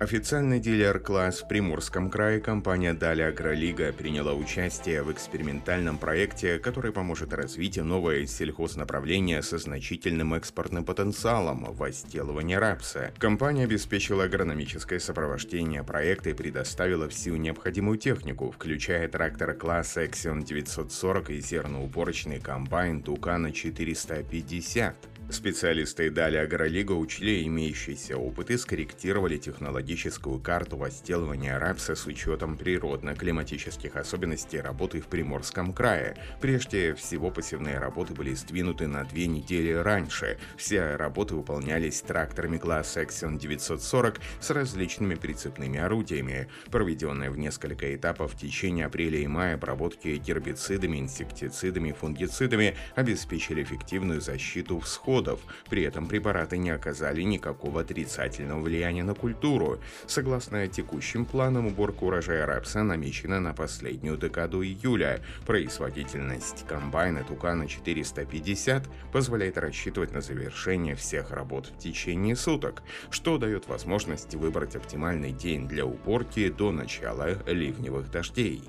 Официальный дилер-класс в Приморском крае компания «Дали Агролига» приняла участие в экспериментальном проекте, который поможет развить новое сельхознаправление со значительным экспортным потенциалом – возделывание рапса. Компания обеспечила агрономическое сопровождение проекта и предоставила всю необходимую технику, включая трактор класса Exxon 940 и зерноуборочный комбайн Тукана 450. Специалисты дали Агролига учли имеющийся опыт и скорректировали технологическую карту возделывания рапса с учетом природно-климатических особенностей работы в Приморском крае. Прежде всего посевные работы были сдвинуты на две недели раньше. Все работы выполнялись тракторами класса Exxon 940 с различными прицепными орудиями. Проведенные в несколько этапов в течение апреля и мая обработки гербицидами, инсектицидами, фунгицидами обеспечили эффективную защиту всходов отходов. При этом препараты не оказали никакого отрицательного влияния на культуру. Согласно текущим планам, уборка урожая рапса намечена на последнюю декаду июля. Производительность комбайна Тукана 450 позволяет рассчитывать на завершение всех работ в течение суток, что дает возможность выбрать оптимальный день для уборки до начала ливневых дождей.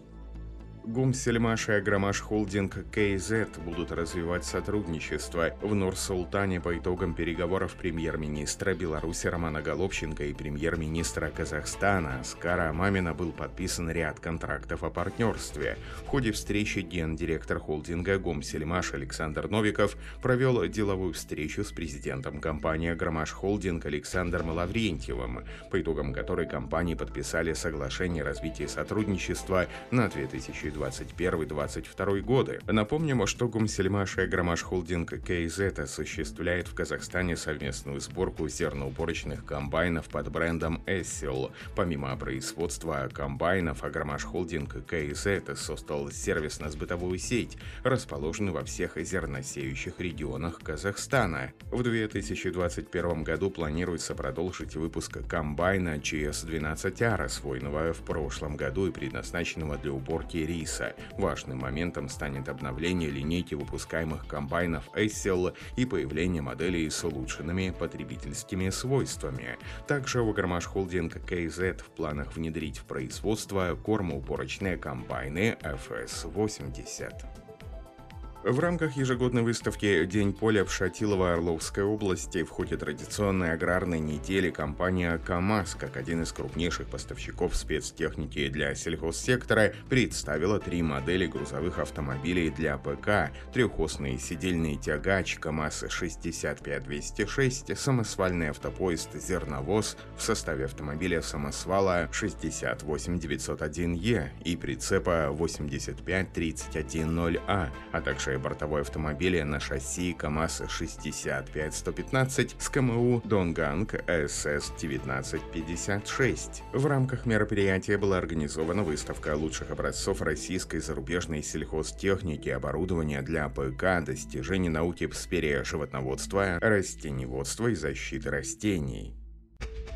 Гумсельмаш и Агромаш Холдинг КЗ будут развивать сотрудничество. В Нур-Султане по итогам переговоров премьер-министра Беларуси Романа Головченко и премьер-министра Казахстана Аскара Мамина был подписан ряд контрактов о партнерстве. В ходе встречи гендиректор холдинга Гумсельмаш Александр Новиков провел деловую встречу с президентом компании Агромаш Холдинг Александром Лаврентьевым, по итогам которой компании подписали соглашение о развитии сотрудничества на 2020 2021-2022 годы. Напомним, что Гумсельмаш и Агромаш Холдинг КЗ осуществляет в Казахстане совместную сборку зерноуборочных комбайнов под брендом Эссел. Помимо производства комбайнов, Агромаш Холдинг КЗ создал сервисно-сбытовую сеть, расположенную во всех зерносеющих регионах Казахстана. В 2021 году планируется продолжить выпуск комбайна GS-12R, освоенного в прошлом году и предназначенного для уборки риса риса. Важным моментом станет обновление линейки выпускаемых комбайнов Эссел и появление моделей с улучшенными потребительскими свойствами. Также в Агромаш Холдинг KZ в планах внедрить в производство кормоупорочные комбайны FS-80. В рамках ежегодной выставки «День поля» в Шатилово-Орловской области в ходе традиционной аграрной недели компания КАМАЗ, как один из крупнейших поставщиков спецтехники для сельхозсектора, представила три модели грузовых автомобилей для ПК, трехосный сидельный тягач КАМАЗ-65206, самосвальный автопоезд «Зерновоз» в составе автомобиля самосвала 68901Е и прицепа 85310А, а также новые бортовые автомобили на шасси КАМАЗ-65115 с КМУ Донганг СС-1956. В рамках мероприятия была организована выставка лучших образцов российской зарубежной сельхозтехники, оборудования для ПК, достижений науки в сфере животноводства, растеневодства и защиты растений.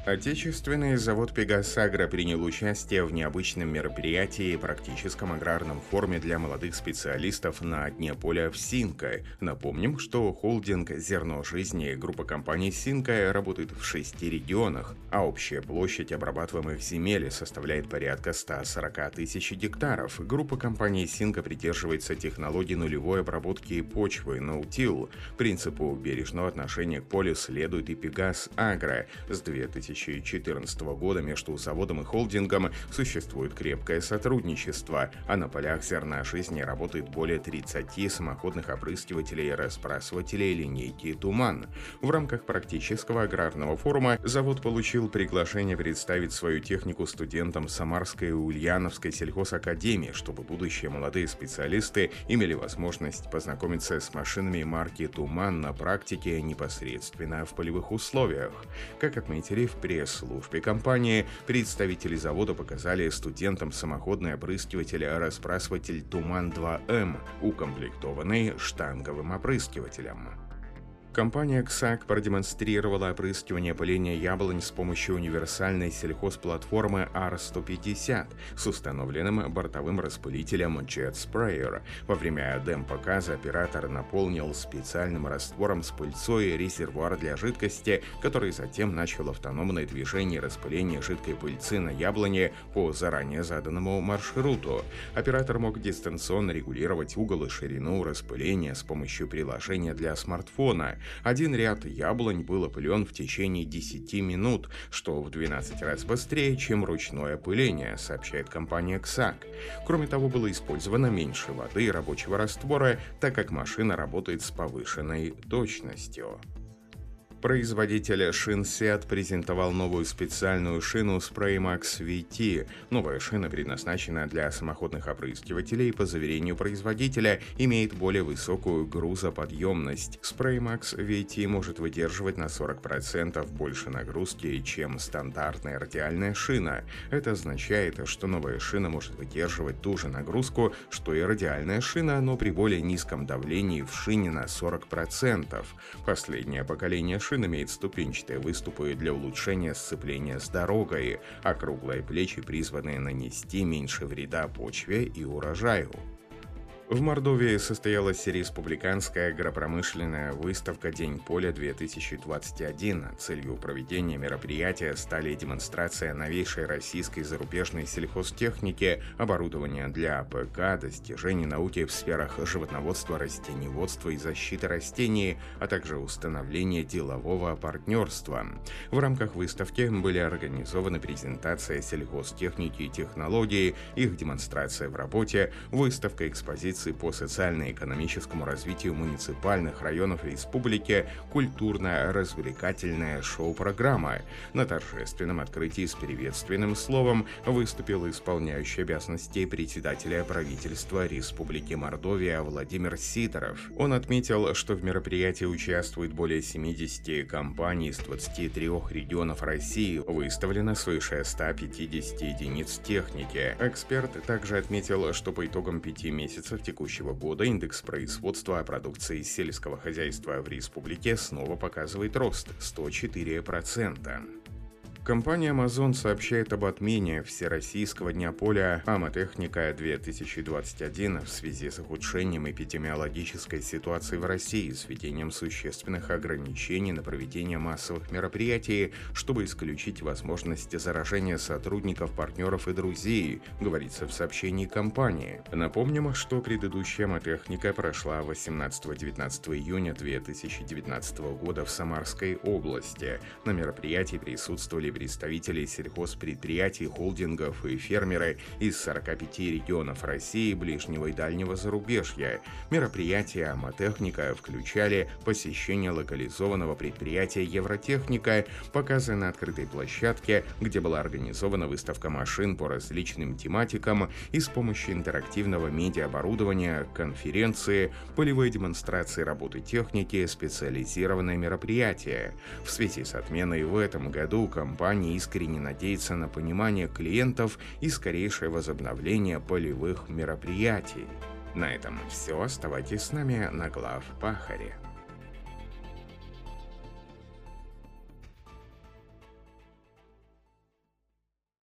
Отечественный завод «Пегасагра» принял участие в необычном мероприятии практическом аграрном форуме для молодых специалистов на дне поля в Синка. Напомним, что холдинг «Зерно жизни» группа компаний Синка работает в шести регионах, а общая площадь обрабатываемых земель составляет порядка 140 тысяч гектаров. Группа компаний Синка придерживается технологии нулевой обработки почвы «Наутил». Принципу бережного отношения к полю следует и «Пегас Агро» с 2000 2014 года между заводом и холдингом существует крепкое сотрудничество, а на полях зерна жизни работает более 30 самоходных опрыскивателей и разбрасывателей линейки «Туман». В рамках практического аграрного форума завод получил приглашение представить свою технику студентам Самарской и Ульяновской сельхозакадемии, чтобы будущие молодые специалисты имели возможность познакомиться с машинами марки «Туман» на практике непосредственно в полевых условиях. Как отметили в пресс-службе компании представители завода показали студентам самоходный опрыскиватель-распрасыватель «Туман-2М», укомплектованный штанговым опрыскивателем. Компания XAC продемонстрировала опрыскивание поления яблонь с помощью универсальной сельхозплатформы R150 с установленным бортовым распылителем Jet Sprayer. Во время дем-показа оператор наполнил специальным раствором с пыльцой резервуар для жидкости, который затем начал автономное движение распыления жидкой пыльцы на яблоне по заранее заданному маршруту. Оператор мог дистанционно регулировать угол и ширину распыления с помощью приложения для смартфона. Один ряд яблонь был опылен в течение 10 минут, что в 12 раз быстрее, чем ручное опыление, сообщает компания XAC. Кроме того, было использовано меньше воды и рабочего раствора, так как машина работает с повышенной точностью. Производитель шин Seat презентовал новую специальную шину Spraymax VT. Новая шина предназначена для самоходных опрыскивателей по заверению производителя, имеет более высокую грузоподъемность. Spraymax VT может выдерживать на 40% больше нагрузки, чем стандартная радиальная шина. Это означает, что новая шина может выдерживать ту же нагрузку, что и радиальная шина, но при более низком давлении в шине на 40%. Последнее поколение шин имеет ступенчатые выступы для улучшения сцепления с дорогой, а круглые плечи призваны нанести меньше вреда почве и урожаю. В Мордовии состоялась республиканская агропромышленная выставка «День поля-2021». Целью проведения мероприятия стали демонстрация новейшей российской зарубежной сельхозтехники, оборудования для АПК, достижений науки в сферах животноводства, растениеводства и защиты растений, а также установление делового партнерства. В рамках выставки были организованы презентация сельхозтехники и технологий, их демонстрация в работе, выставка экспозиции позиции по социально-экономическому развитию муниципальных районов республики культурно-развлекательная шоу-программа. На торжественном открытии с приветственным словом выступил исполняющий обязанности председателя правительства Республики Мордовия Владимир Сидоров. Он отметил, что в мероприятии участвует более 70 компаний из 23 регионов России, выставлено свыше 150 единиц техники. Эксперт также отметил, что по итогам пяти месяцев текущего года индекс производства продукции сельского хозяйства в республике снова показывает рост – 104%. Компания Amazon сообщает об отмене Всероссийского дня поля «Амотехника 2021» в связи с ухудшением эпидемиологической ситуации в России с введением существенных ограничений на проведение массовых мероприятий, чтобы исключить возможность заражения сотрудников, партнеров и друзей, говорится в сообщении компании. Напомним, что предыдущая «Амотехника» прошла 18-19 июня 2019 года в Самарской области. На мероприятии присутствовали представителей сельхозпредприятий, холдингов и фермеры из 45 регионов России, ближнего и дальнего зарубежья. Мероприятия «Амотехника» включали посещение локализованного предприятия «Евротехника», показы на открытой площадке, где была организована выставка машин по различным тематикам и с помощью интерактивного медиаоборудования, конференции, полевой демонстрации работы техники, специализированные мероприятия. В связи с отменой в этом году компания компания искренне надеется на понимание клиентов и скорейшее возобновление полевых мероприятий. На этом все. Оставайтесь с нами на глав Пахаре.